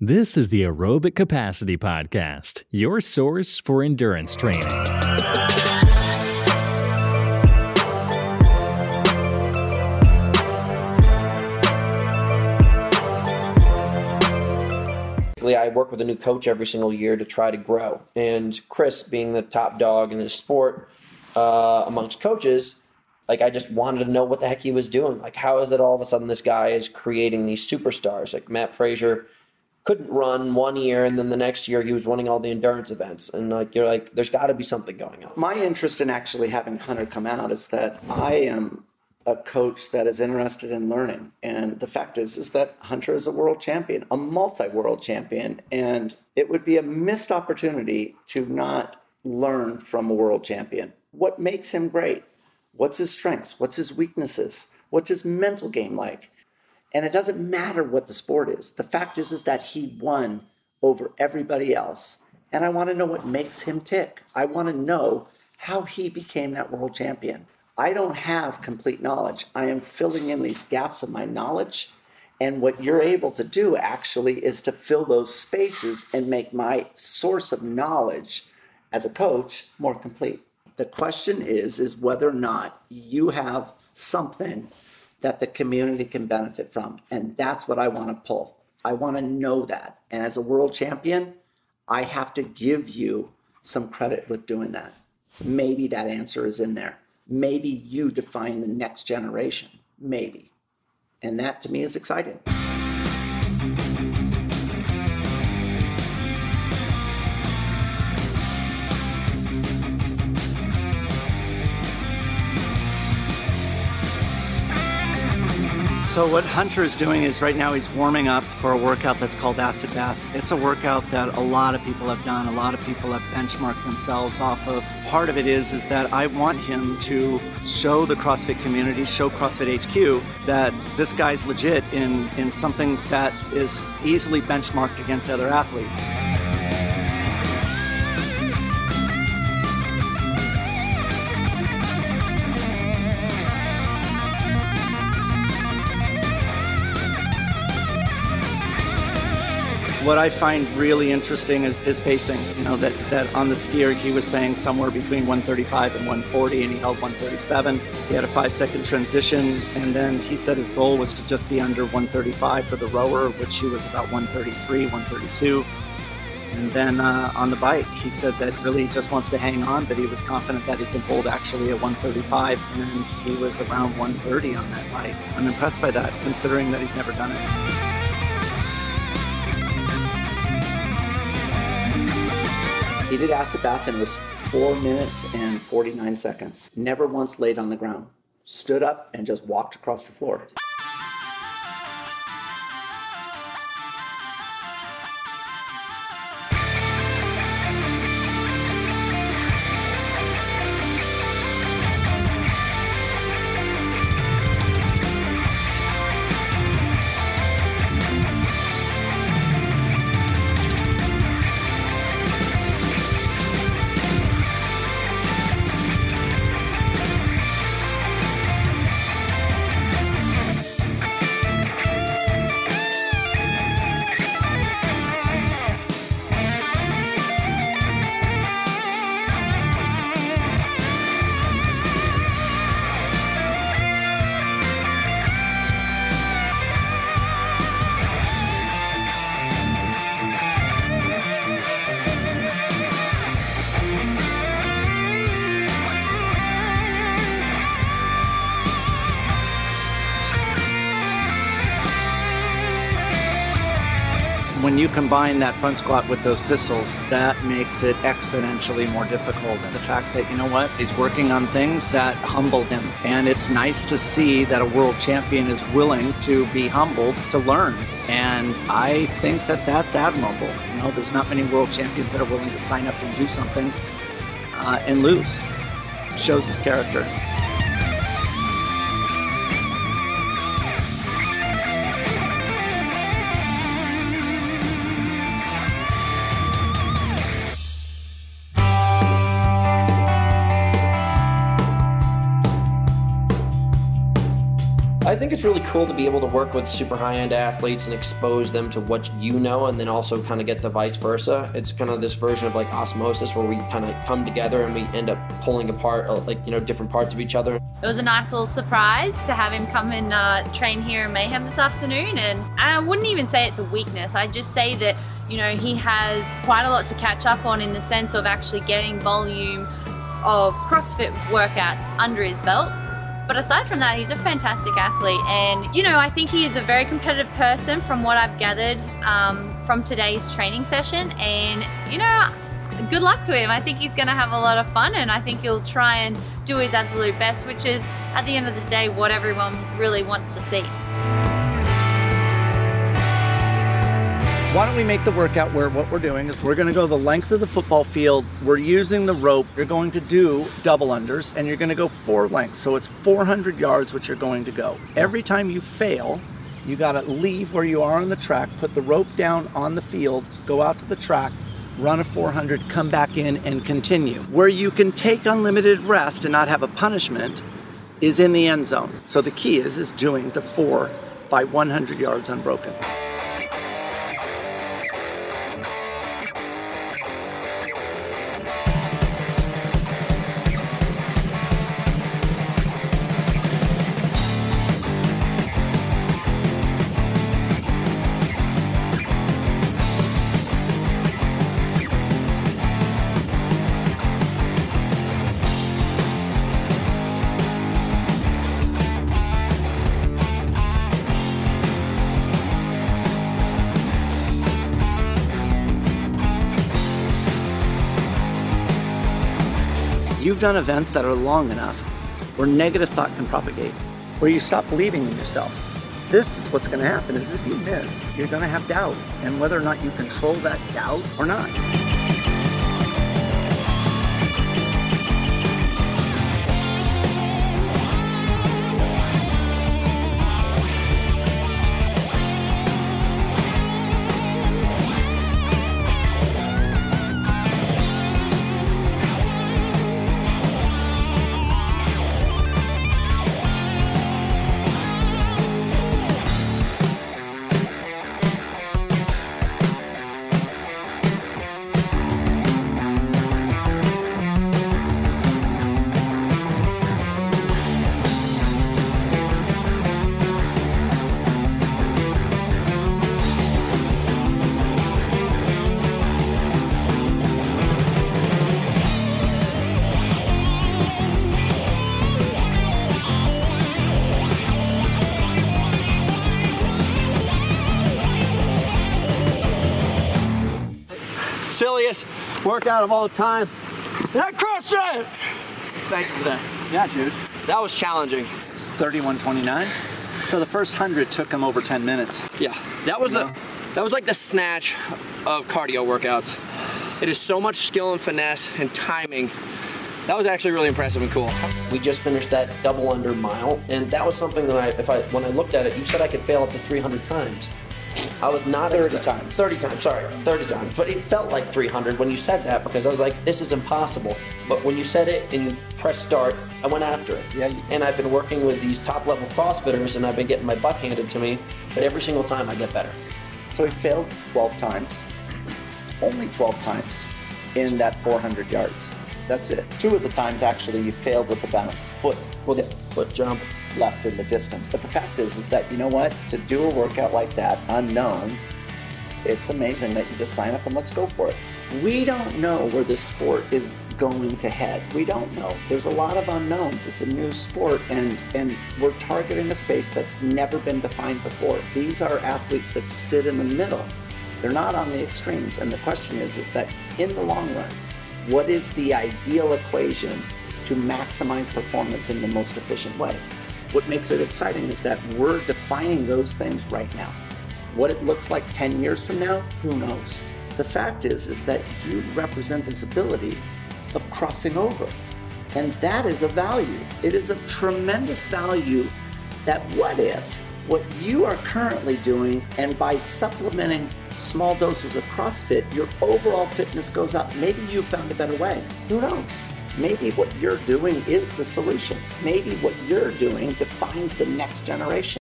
This is the Aerobic Capacity Podcast, your source for endurance training. I work with a new coach every single year to try to grow. And Chris, being the top dog in this sport uh, amongst coaches, like I just wanted to know what the heck he was doing. Like, how is it all of a sudden this guy is creating these superstars? Like Mat Fraser couldn't run one year, and then the next year he was winning all the endurance events. And like you're like, there's got to be something going on. My interest in actually having Hunter come out is that I am a coach that is interested in learning. And the fact is, is that Hunter is a world champion, a multi-world champion, and it would be a missed opportunity to not learn from a world champion. What makes him great? What's his strengths? What's his weaknesses? What's his mental game like? And it doesn't matter what the sport is. The fact is, is that he won over everybody else. And I want to know what makes him tick. I want to know how he became that world champion. I don't have complete knowledge. I am filling in these gaps of my knowledge. And what you're able to do actually is to fill those spaces and make my source of knowledge as a coach more complete. The question is is whether or not you have something that the community can benefit from. And that's what I want to pull. I want to know that. And as a world champion, I have to give you some credit with doing that. Maybe that answer is in there. Maybe you define the next generation. Maybe. And that to me is exciting. So what Hunter is doing is right now he's warming up for a workout that's called acid bath. It's a workout that a lot of people have done. A lot of people have benchmarked themselves off of. Part of it is is that I want him to show the CrossFit community, show CrossFit HQ that this guy's legit in in something that is easily benchmarked against other athletes. What I find really interesting is his pacing. You know, that, that on the skier he was saying somewhere between 135 and 140, and he held 137. He had a five second transition, and then he said his goal was to just be under 135 for the rower, which he was about 133, 132. And then uh, on the bike, he said that really just wants to hang on, but he was confident that he can hold actually at 135, and he was around 130 on that bike. I'm impressed by that, considering that he's never done it. He did acid bath and was four minutes and 49 seconds. Never once laid on the ground. Stood up and just walked across the floor. When you combine that front squat with those pistols, that makes it exponentially more difficult. And the fact that, you know what, he's working on things that humble him. And it's nice to see that a world champion is willing to be humbled to learn. And I think that that's admirable. You know, there's not many world champions that are willing to sign up and do something uh, and lose. Shows his character. I think it's really cool to be able to work with super high end athletes and expose them to what you know and then also kind of get the vice versa. It's kind of this version of like osmosis where we kind of come together and we end up pulling apart uh, like, you know, different parts of each other. It was a nice little surprise to have him come and uh, train here in Mayhem this afternoon. And I wouldn't even say it's a weakness. I just say that, you know, he has quite a lot to catch up on in the sense of actually getting volume of CrossFit workouts under his belt but aside from that, he's a fantastic athlete. And, you know, I think he is a very competitive person from what I've gathered um, from today's training session. And, you know, good luck to him. I think he's going to have a lot of fun and I think he'll try and do his absolute best, which is, at the end of the day, what everyone really wants to see. Why don't we make the workout where what we're doing is we're gonna go the length of the football field. We're using the rope. You're going to do double unders and you're gonna go four lengths. So it's 400 yards, which you're going to go. Every time you fail, you gotta leave where you are on the track, put the rope down on the field, go out to the track, run a 400, come back in and continue. Where you can take unlimited rest and not have a punishment is in the end zone. So the key is, is doing the four by 100 yards unbroken. You've done events that are long enough where negative thought can propagate, where you stop believing in yourself. This is what's to happen is if you miss, you're to have doubt and whether or not you control that doubt or not. Workout of all time. And I crushed it! Thank you for that. Yeah, dude. That was challenging. It's 31.29. So the first 100 took him over 10 minutes. Yeah, that was the that was like the snatch of cardio workouts. It is so much skill and finesse and timing. That was actually really impressive and cool. We just finished that double under mile, and that was something that I, if I, when I looked at it, you said I could fail up to 300 times. I was not 30 exci- times. 30 times, sorry, 30 times. But it felt like 300 when you said that because I was like, this is impossible. But when you said it and you press start, I went after it. Yeah, And I've been working with these top level CrossFitters, and I've been getting my butt handed to me. But every single time, I get better. So he failed 12 times, only 12 times in that 400 yards. That's it. Two of the times actually you failed with about a foot With a foot jump. Left in the distance. But the fact is, is that you know what? To do a workout like that, unknown, it's amazing that you just sign up and let's go for it. We don't know where this sport is going to head. We don't know. There's a lot of unknowns. It's a new sport and and we're targeting a space that's never been defined before. These are athletes that sit in the middle. They're not on the extremes. And the question is is that in the long run, what is the ideal equation to maximize performance in the most efficient way? What makes it exciting is that we're defining those things right now. What it looks like 10 years from now, who knows? The fact is is that you represent this ability of crossing over. And that is a value. It is of tremendous value that what if what you are currently doing and by supplementing small doses of CrossFit, your overall fitness goes up. Maybe you found a better way. Who knows? Maybe what you're doing is the solution. Maybe what you're doing defines the next generation.